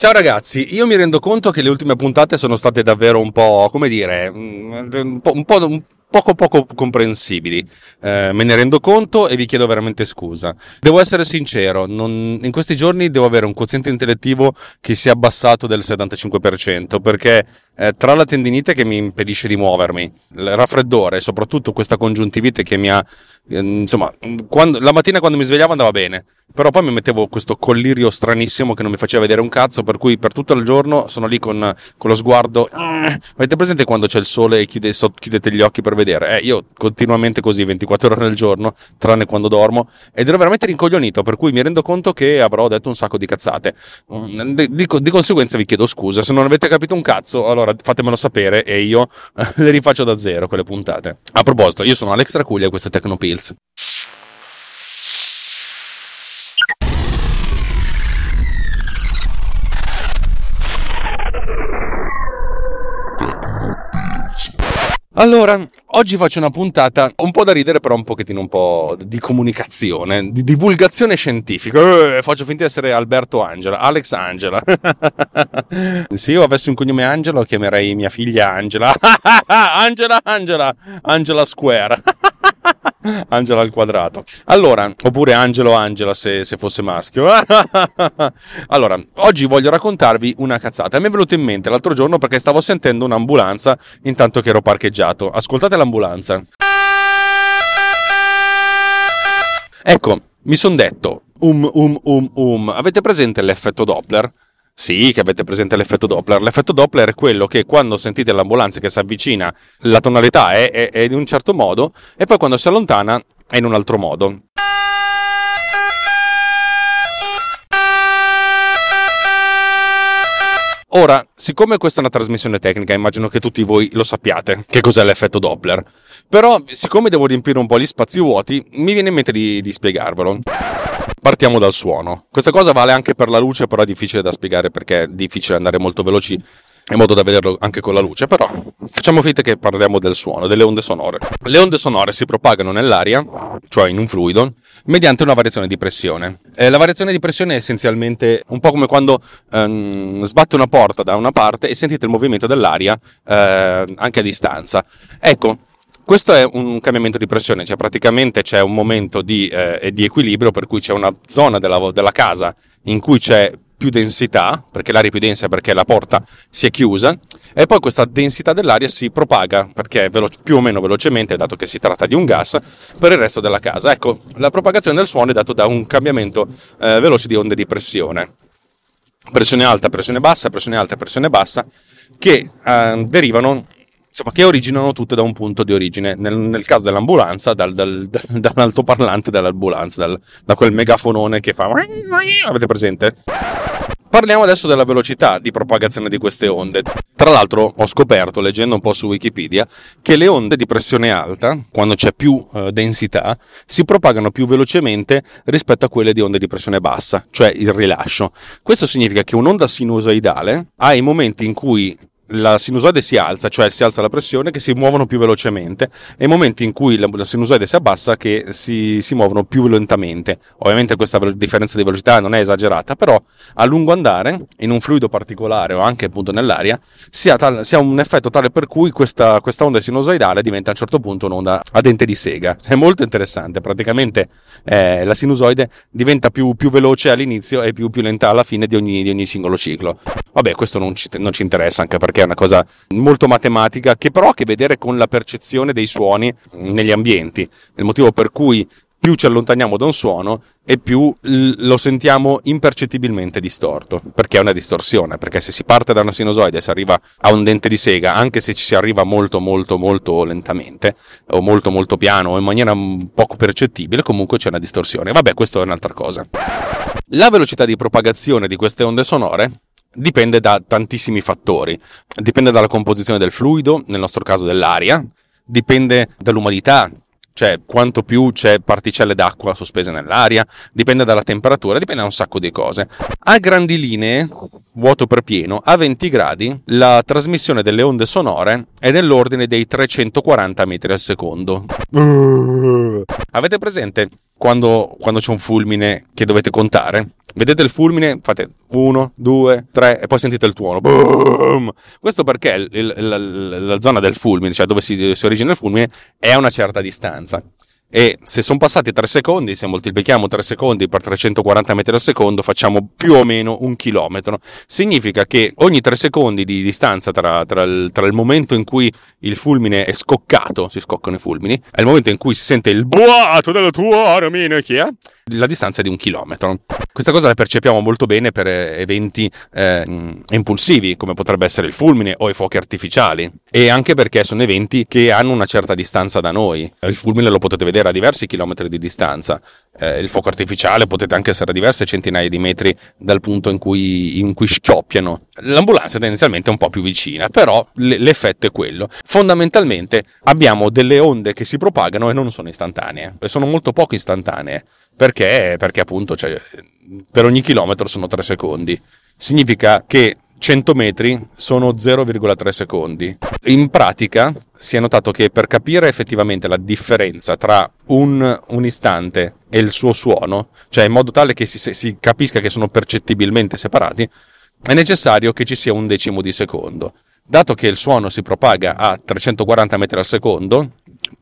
Ciao ragazzi, io mi rendo conto che le ultime puntate sono state davvero un po', come dire, un po', un po', poco poco comprensibili. Eh, me ne rendo conto e vi chiedo veramente scusa. Devo essere sincero, non, in questi giorni devo avere un quoziente intellettivo che si è abbassato del 75% perché eh, tra la tendinite che mi impedisce di muovermi, il raffreddore e soprattutto questa congiuntivite che mi ha eh, insomma, quando, la mattina quando mi svegliavo andava bene, però poi mi mettevo questo collirio stranissimo che non mi faceva vedere un cazzo, per cui per tutto il giorno sono lì con, con lo sguardo. Avete presente quando c'è il sole e chiude, chiudete gli occhi per vedere? Eh, io continuamente così, 24 ore nel giorno, tranne quando dormo, ed ero veramente rincoglionito, per cui mi rendo conto che avrò detto un sacco di cazzate. Mm, di, di, di conseguenza vi chiedo scusa, se non avete capito un cazzo, allora fatemelo sapere e io le rifaccio da zero quelle puntate. A proposito, io sono Alex Tracuglia e questo è Tecnopills. Allora, oggi faccio una puntata un po' da ridere, però un pochettino un po' di comunicazione, di divulgazione scientifica. Eh, faccio finta di essere Alberto Angela, Alex Angela. Se io avessi un cognome Angela, chiamerei mia figlia Angela. Angela, Angela, Angela Square. Angela al quadrato. Allora, oppure Angelo Angela se, se fosse maschio. allora, oggi voglio raccontarvi una cazzata. Mi è venuto in mente l'altro giorno perché stavo sentendo un'ambulanza intanto che ero parcheggiato. Ascoltate l'ambulanza. Ecco, mi sono detto, um, um, um, um, avete presente l'effetto Doppler? Sì, che avete presente l'effetto Doppler. L'effetto Doppler è quello che quando sentite l'ambulanza che si avvicina, la tonalità è, è, è in un certo modo e poi quando si allontana è in un altro modo. Ora, siccome questa è una trasmissione tecnica, immagino che tutti voi lo sappiate che cos'è l'effetto Doppler. Però, siccome devo riempire un po' gli spazi vuoti, mi viene in mente di, di spiegarvelo. Partiamo dal suono. Questa cosa vale anche per la luce, però è difficile da spiegare perché è difficile andare molto veloci in modo da vederlo anche con la luce, però facciamo finta che parliamo del suono, delle onde sonore. Le onde sonore si propagano nell'aria, cioè in un fluido, mediante una variazione di pressione. Eh, la variazione di pressione è essenzialmente un po' come quando ehm, sbatte una porta da una parte e sentite il movimento dell'aria eh, anche a distanza. Ecco, questo è un cambiamento di pressione, cioè praticamente c'è un momento di, eh, di equilibrio per cui c'è una zona della, della casa in cui c'è più densità, perché l'aria è più densa perché la porta si è chiusa, e poi questa densità dell'aria si propaga, perché velo- più o meno velocemente, dato che si tratta di un gas, per il resto della casa. Ecco, la propagazione del suono è data da un cambiamento eh, veloce di onde di pressione. Pressione alta, pressione bassa, pressione alta, pressione bassa, che eh, derivano insomma, che originano tutte da un punto di origine. Nel, nel caso dell'ambulanza, dal, dal, dal, dall'altoparlante dell'ambulanza, da quel megafonone che fa. Avete presente? Parliamo adesso della velocità di propagazione di queste onde. Tra l'altro ho scoperto, leggendo un po' su Wikipedia, che le onde di pressione alta, quando c'è più eh, densità, si propagano più velocemente rispetto a quelle di onde di pressione bassa, cioè il rilascio. Questo significa che un'onda sinusoidale ha i momenti in cui la sinusoide si alza, cioè si alza la pressione, che si muovono più velocemente, e momenti in cui la, sinusoide si abbassa, che si, si muovono più lentamente. Ovviamente questa differenza di velocità non è esagerata, però a lungo andare, in un fluido particolare o anche appunto nell'aria, si ha, tal, si ha un effetto tale per cui questa, questa, onda sinusoidale diventa a un certo punto un'onda a dente di sega. È molto interessante, praticamente eh, la sinusoide diventa più, più, veloce all'inizio e più, più lenta alla fine di ogni, di ogni singolo ciclo. Vabbè, questo non ci, non ci interessa anche perché perché è una cosa molto matematica che però ha a che vedere con la percezione dei suoni negli ambienti. Il motivo per cui più ci allontaniamo da un suono e più lo sentiamo impercettibilmente distorto, perché è una distorsione, perché se si parte da una sinusoide e si arriva a un dente di sega, anche se ci si arriva molto molto molto lentamente, o molto molto piano, o in maniera poco percettibile, comunque c'è una distorsione. Vabbè, questo è un'altra cosa. La velocità di propagazione di queste onde sonore dipende da tantissimi fattori. Dipende dalla composizione del fluido, nel nostro caso dell'aria, dipende dall'umidità, cioè quanto più c'è particelle d'acqua sospese nell'aria, dipende dalla temperatura, dipende da un sacco di cose. A grandi linee, vuoto per pieno, a 20 gradi, la trasmissione delle onde sonore è nell'ordine dei 340 metri al secondo. Uh. Avete presente quando, quando c'è un fulmine che dovete contare? Vedete il fulmine, fate 1, 2, 3 e poi sentite il tuono. Boom! Questo perché il, il, la, la, zona del fulmine, cioè dove si, si origina il fulmine, è a una certa distanza e se sono passati 3 secondi, se moltiplichiamo 3 secondi per 340 metri al secondo, facciamo più o meno un chilometro. Significa che ogni 3 secondi di distanza tra, tra, il, tra, il, momento in cui il fulmine è scoccato, si scoccano i fulmini, e il momento in cui si sente il boato della tua armina, chi è? La distanza di un chilometro. Questa cosa la percepiamo molto bene per eh, eventi eh, impulsivi, come potrebbe essere il fulmine o i fuochi artificiali, e anche perché sono eventi che hanno una certa distanza da noi. Il fulmine lo potete vedere a diversi chilometri di distanza, eh, il fuoco artificiale potete anche essere a diverse centinaia di metri dal punto in cui, in cui schioppiano. L'ambulanza tendenzialmente è un po' più vicina, però l'effetto è quello. Fondamentalmente abbiamo delle onde che si propagano e non sono istantanee, sono molto poco istantanee. Perché? Perché appunto cioè, per ogni chilometro sono 3 secondi. Significa che 100 metri sono 0,3 secondi. In pratica si è notato che per capire effettivamente la differenza tra un, un istante e il suo suono, cioè in modo tale che si, si capisca che sono percettibilmente separati, è necessario che ci sia un decimo di secondo. Dato che il suono si propaga a 340 metri al secondo,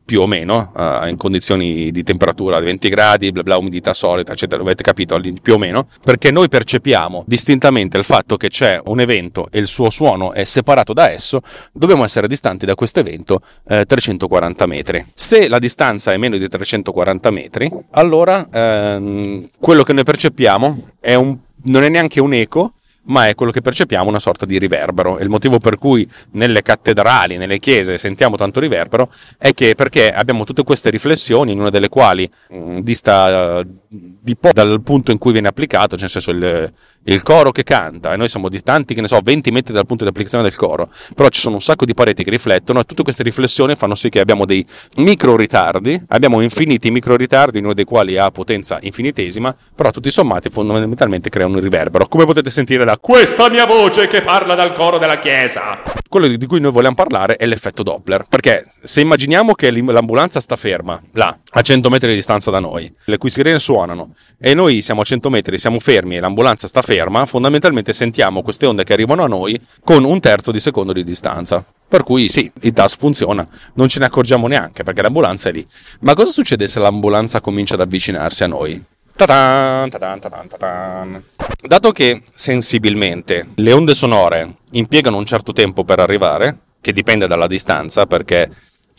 più o meno, uh, in condizioni di temperatura di 20 gradi, bla bla, umidità solita, eccetera, avete capito, più o meno, perché noi percepiamo distintamente il fatto che c'è un evento e il suo suono è separato da esso, dobbiamo essere distanti da questo evento eh, 340 metri. Se la distanza è meno di 340 metri, allora ehm, quello che noi percepiamo è un, non è neanche un eco, ma è quello che percepiamo una sorta di riverbero. E il motivo per cui nelle cattedrali, nelle chiese sentiamo tanto riverbero è che perché abbiamo tutte queste riflessioni, in una delle quali mh, mm, dista di po' dal punto in cui viene applicato, cioè nel senso il, il, coro che canta, e noi siamo distanti, che ne so, 20 metri dal punto di applicazione del coro, però ci sono un sacco di pareti che riflettono e tutte queste riflessioni fanno sì che abbiamo dei micro ritardi, abbiamo infiniti micro ritardi, uno dei quali ha potenza infinitesima, però tutti sommati fondamentalmente creano un riverbero, come potete sentire questa mia voce che parla dal coro della chiesa. Quello di cui noi vogliamo parlare è l'effetto Doppler, perché se immaginiamo che l'ambulanza sta ferma, là, a 100 metri di distanza da noi, le cui sirene suonano, e noi siamo a 100 metri, siamo fermi e l'ambulanza sta ferma, fondamentalmente sentiamo queste onde che arrivano a noi con un terzo di secondo di distanza. Per cui sì, il DAS funziona, non ce ne accorgiamo neanche perché l'ambulanza è lì. Ma cosa succede se l'ambulanza comincia ad avvicinarsi a noi? Ta-dan, ta-dan, ta-dan. Dato che sensibilmente le onde sonore impiegano un certo tempo per arrivare, che dipende dalla distanza, perché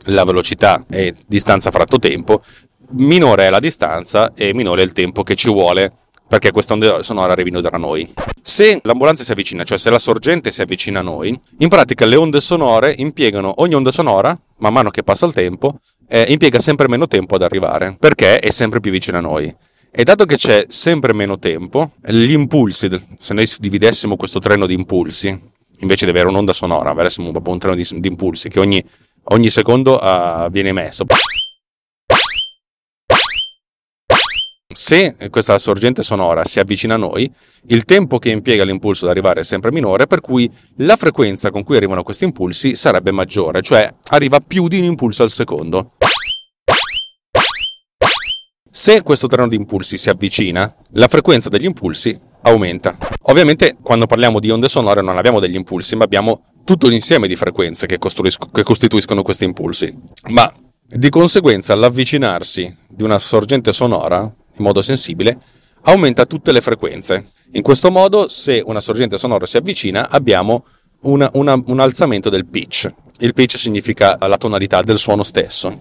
la velocità è distanza fratto tempo, minore è la distanza e minore è il tempo che ci vuole perché queste onde sonore arrivino da noi. Se l'ambulanza si avvicina, cioè se la sorgente si avvicina a noi, in pratica le onde sonore impiegano ogni onda sonora, man mano che passa il tempo, eh, impiega sempre meno tempo ad arrivare, perché è sempre più vicina a noi. E dato che c'è sempre meno tempo, gli impulsi, se noi dividessimo questo treno di impulsi, invece di avere un'onda sonora, avessimo proprio un treno di, di impulsi che ogni, ogni secondo uh, viene emesso. Se questa sorgente sonora si avvicina a noi, il tempo che impiega l'impulso ad arrivare è sempre minore, per cui la frequenza con cui arrivano questi impulsi sarebbe maggiore, cioè arriva più di un impulso al secondo. Se questo treno di impulsi si avvicina, la frequenza degli impulsi aumenta. Ovviamente quando parliamo di onde sonore non abbiamo degli impulsi, ma abbiamo tutto l'insieme di frequenze che, che costituiscono questi impulsi. Ma di conseguenza l'avvicinarsi di una sorgente sonora in modo sensibile aumenta tutte le frequenze. In questo modo, se una sorgente sonora si avvicina, abbiamo una, una, un alzamento del pitch. Il pitch significa la tonalità del suono stesso.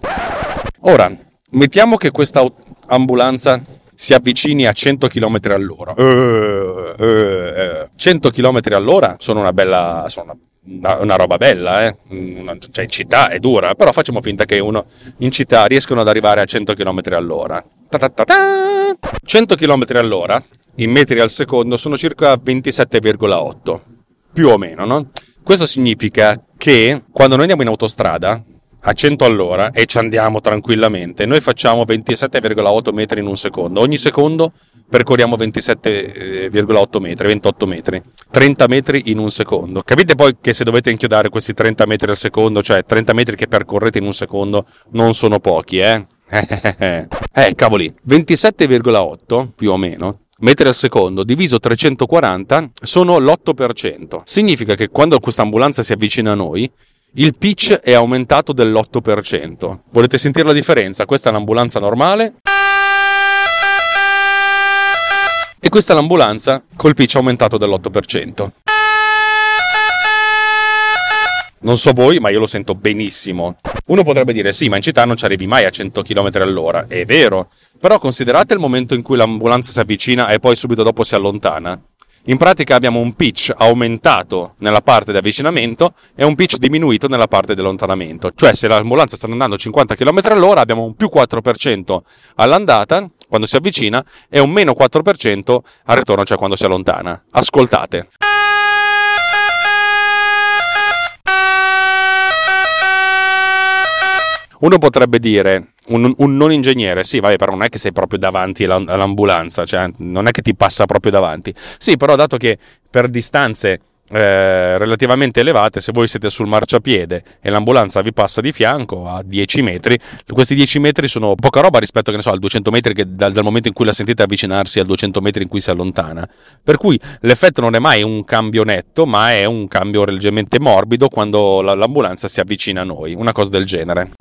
Ora, mettiamo che questa ambulanza si avvicini a 100 km all'ora. Uh, uh, uh. 100 km all'ora sono una bella. Sono una, una roba bella, eh? Una, cioè in città è dura, però facciamo finta che uno in città riescono ad arrivare a 100 km all'ora. Ta-ta-ta-ta! 100 km all'ora in metri al secondo sono circa 27,8 più o meno, no? Questo significa che quando noi andiamo in autostrada a 100 all'ora e ci andiamo tranquillamente, noi facciamo 27,8 metri in un secondo. Ogni secondo percorriamo 27,8 metri, 28 metri, 30 metri in un secondo. Capite poi che se dovete inchiodare questi 30 metri al secondo, cioè 30 metri che percorrete in un secondo, non sono pochi, eh? eh, cavoli, 27,8 più o meno metri al secondo diviso 340 sono l'8%. Significa che quando questa ambulanza si avvicina a noi, il pitch è aumentato dell'8%. Volete sentire la differenza? Questa è un'ambulanza normale. E questa è l'ambulanza col pitch aumentato dell'8%. Non so voi, ma io lo sento benissimo. Uno potrebbe dire sì, ma in città non ci arrivi mai a 100 km all'ora. È vero. Però considerate il momento in cui l'ambulanza si avvicina e poi subito dopo si allontana. In pratica abbiamo un pitch aumentato nella parte di avvicinamento e un pitch diminuito nella parte di allontanamento. Cioè se l'ambulanza sta andando a 50 km all'ora abbiamo un più 4% all'andata quando si avvicina e un meno 4% al ritorno, cioè quando si allontana. Ascoltate. Uno potrebbe dire, un, un, non ingegnere, sì, vabbè, però non è che sei proprio davanti all'ambulanza, cioè non è che ti passa proprio davanti. Sì, però dato che per distanze eh, relativamente elevate, se voi siete sul marciapiede e l'ambulanza vi passa di fianco a 10 metri, questi 10 metri sono poca roba rispetto so, al 200 metri che dal, dal, momento in cui la sentite avvicinarsi al 200 metri in cui si allontana. Per cui l'effetto non è mai un cambio netto, ma è un cambio leggermente morbido quando l'ambulanza si avvicina a noi, una cosa del genere.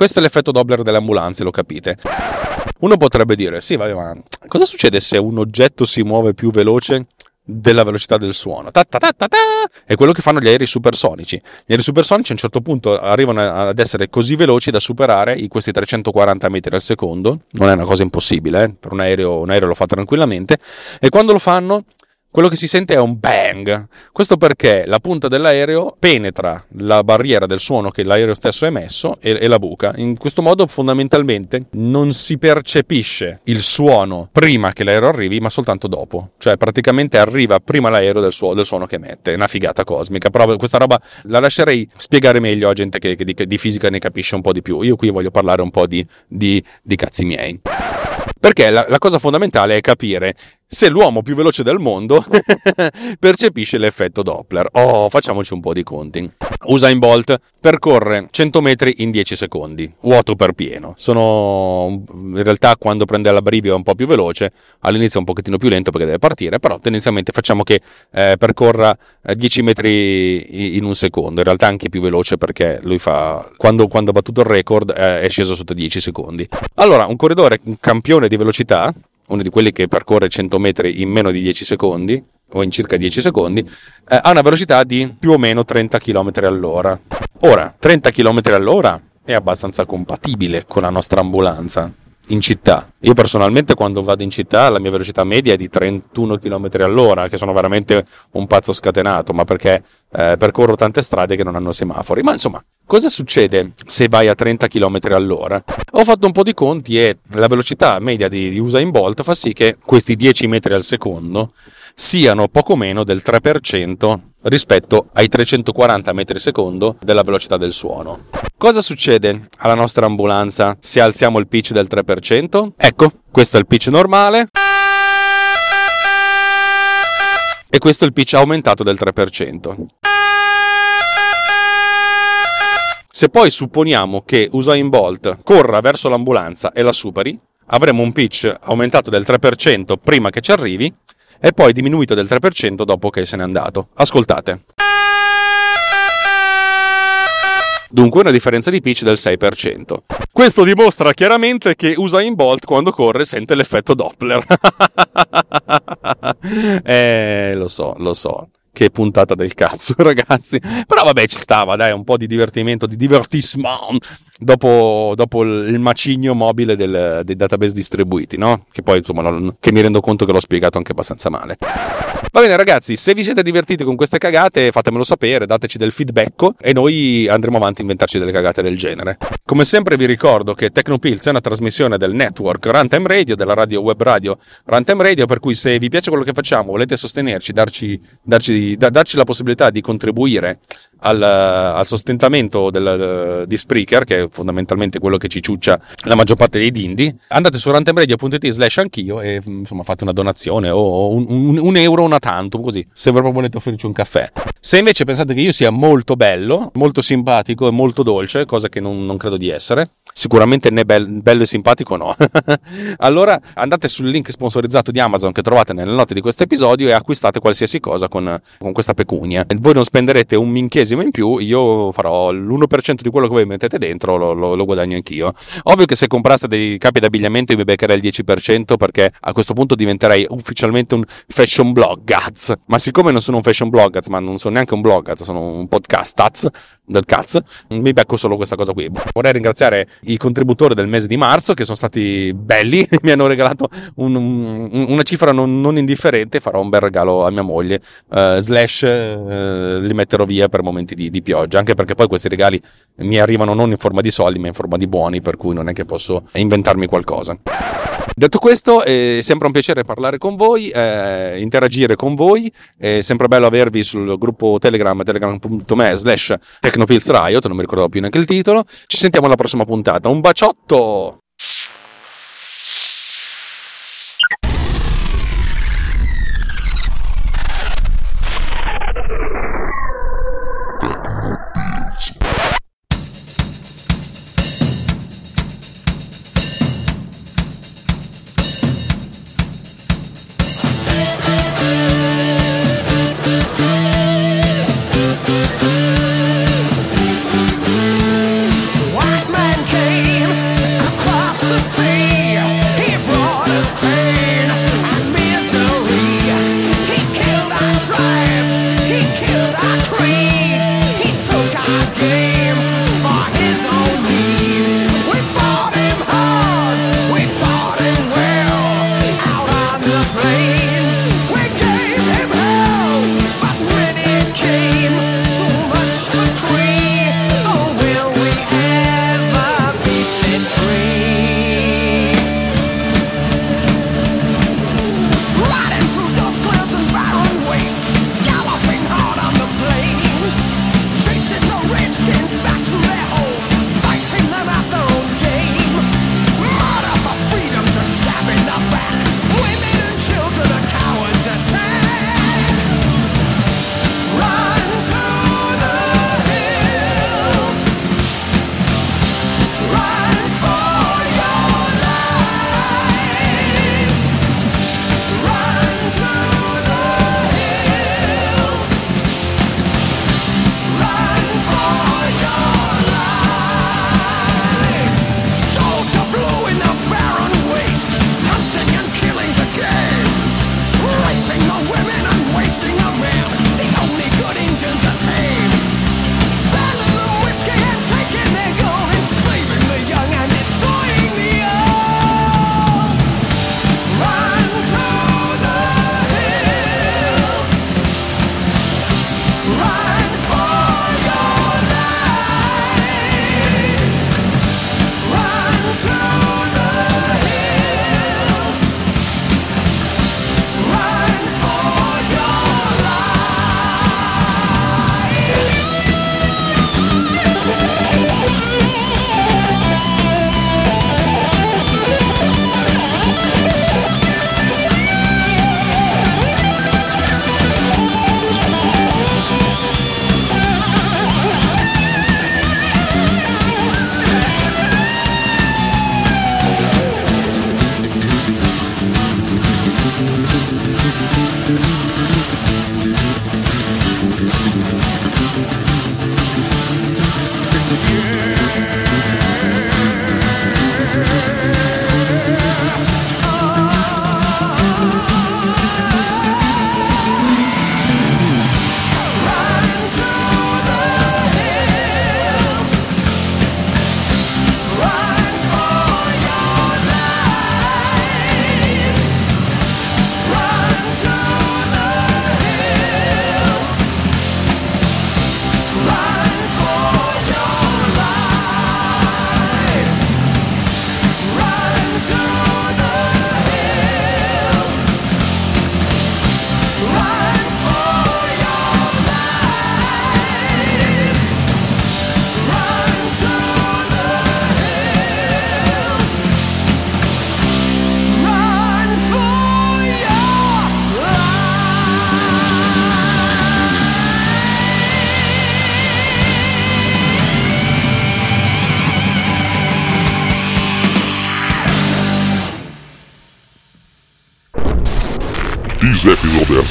Questo è l'effetto Doppler delle ambulanze, lo capite. Uno potrebbe dire, sì, vai, ma cosa succede se un oggetto si muove più veloce della velocità del suono. Ta ta ta ta ta! È quello che fanno gli aerei supersonici. Gli aerei supersonici a un certo punto arrivano ad essere così veloci da superare questi 340 metri al secondo. Non è una cosa impossibile, eh? per un aereo, un aereo lo fa tranquillamente. E quando lo fanno quello che si sente è un bang. Questo perché la punta dell'aereo penetra la barriera del suono che l'aereo stesso ha emesso e, e, la buca. In questo modo fondamentalmente non si percepisce il suono prima che l'aereo arrivi, ma soltanto dopo. Cioè praticamente arriva prima l'aereo del, suo, del suono che emette. È una figata cosmica. Però questa roba la lascerei spiegare meglio a gente che, che di, di, fisica ne capisce un po' di più. Io qui voglio parlare un po' di, di, di cazzi miei. Perché la, la cosa fondamentale è capire se l'uomo più veloce del mondo percepisce l'effetto Doppler. Oh, facciamoci un po' di conti. Usain Bolt percorre 100 metri in 10 secondi, vuoto per pieno. Sono in realtà quando prende la brivio è un po' più veloce, all'inizio è un pochettino più lento perché deve partire, però tendenzialmente facciamo che eh, percorra 10 eh, metri in un secondo. In realtà anche più veloce perché lui fa quando, quando ha battuto il record eh, è sceso sotto 10 secondi. Allora, un corridore, un campione di velocità uno di quelli che percorre 100 metri in meno di 10 secondi, o in circa 10 secondi, eh, ha una velocità di più o meno 30 km all'ora. Ora, 30 km all'ora è abbastanza compatibile con la nostra ambulanza in città. Io personalmente quando vado in città la mia velocità media è di 31 km all'ora, che sono veramente un pazzo scatenato, ma perché eh, percorro tante strade che non hanno semafori. Ma insomma, cosa succede se vai a 30 km all'ora? Ho fatto un po' di conti e la velocità media di, di Usain Bolt fa sì che questi 10 metri al secondo siano poco meno del 3% rispetto ai 340 metri al secondo della velocità del suono. Cosa succede alla nostra ambulanza se alziamo il pitch del 3%? Ecco, questo è il pitch normale. E questo è il pitch aumentato del 3%. Se poi supponiamo che Usain Bolt corra verso l'ambulanza e la superi, avremo un pitch aumentato del 3% prima che ci arrivi e poi diminuito del 3% dopo che se n'è andato. Ascoltate. Dunque una differenza di pitch del 6%. Questo dimostra chiaramente che Usain Bolt quando corre sente l'effetto Doppler. eh, lo so, lo so. Che puntata del cazzo, ragazzi. Però vabbè, ci stava, dai, un po' di divertimento, di divertissement dopo, dopo il macigno mobile del, dei database distribuiti, no? Che poi, insomma, che mi rendo conto che l'ho spiegato anche abbastanza male. Va bene, ragazzi, se vi siete divertiti con queste cagate, fatemelo sapere, dateci del feedback e noi andremo avanti a inventarci delle cagate del genere. Come sempre vi ricordo che Tecnopills è una trasmissione del network Runtime Radio, della radio web radio Runtime Radio, per cui se vi piace quello che facciamo, volete sostenerci, darci, darci da, darci la possibilità di contribuire al, al sostentamento del, di Spreaker, che è fondamentalmente quello che ci ciuccia la maggior parte dei dindi, andate su rantemradio.it slash anch'io e insomma fate una donazione o un, un, un euro una tantum, così, se proprio volete offrirci un caffè. Se invece pensate che io sia molto bello, molto simpatico e molto dolce, cosa che non, non credo di essere, sicuramente né bello e simpatico no. allora andate sul link sponsorizzato di Amazon che trovate nelle note di questo episodio e acquistate qualsiasi cosa con, con questa pecunia. Voi non spenderete un minchesimo in più, io farò l'1% di quello che voi mettete dentro, lo, lo, lo guadagno anch'io. Ovvio che se compraste dei capi d'abbigliamento io mi beccherei il 10% perché a questo punto diventerei ufficialmente un fashion blog, gaz. Ma siccome non sono un fashion blog, ma non sono neanche un blog, sono un podcast, taz, del cazzo, mi becco solo questa cosa qui. Vorrei ringraziare i contributori del mese di marzo che sono stati belli, mi hanno regalato un, un, una cifra non, non, indifferente, farò un bel regalo a mia moglie, uh, slash uh, li metterò via per momenti di, di, pioggia, anche perché poi questi regali mi arrivano non in forma di soldi ma in forma di buoni, per cui non è che posso inventarmi qualcosa. Detto questo, è sempre un piacere parlare con voi, eh, interagire con voi, è sempre bello avervi sul gruppo Telegram, telegram.me slash Riot, non mi ricordavo più neanche il titolo. Ci sentiamo alla prossima puntata. Un baciotto!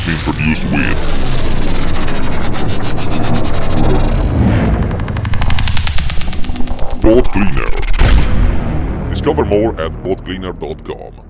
Been produced with Boat Cleaner. Discover more at boatcleaner.com.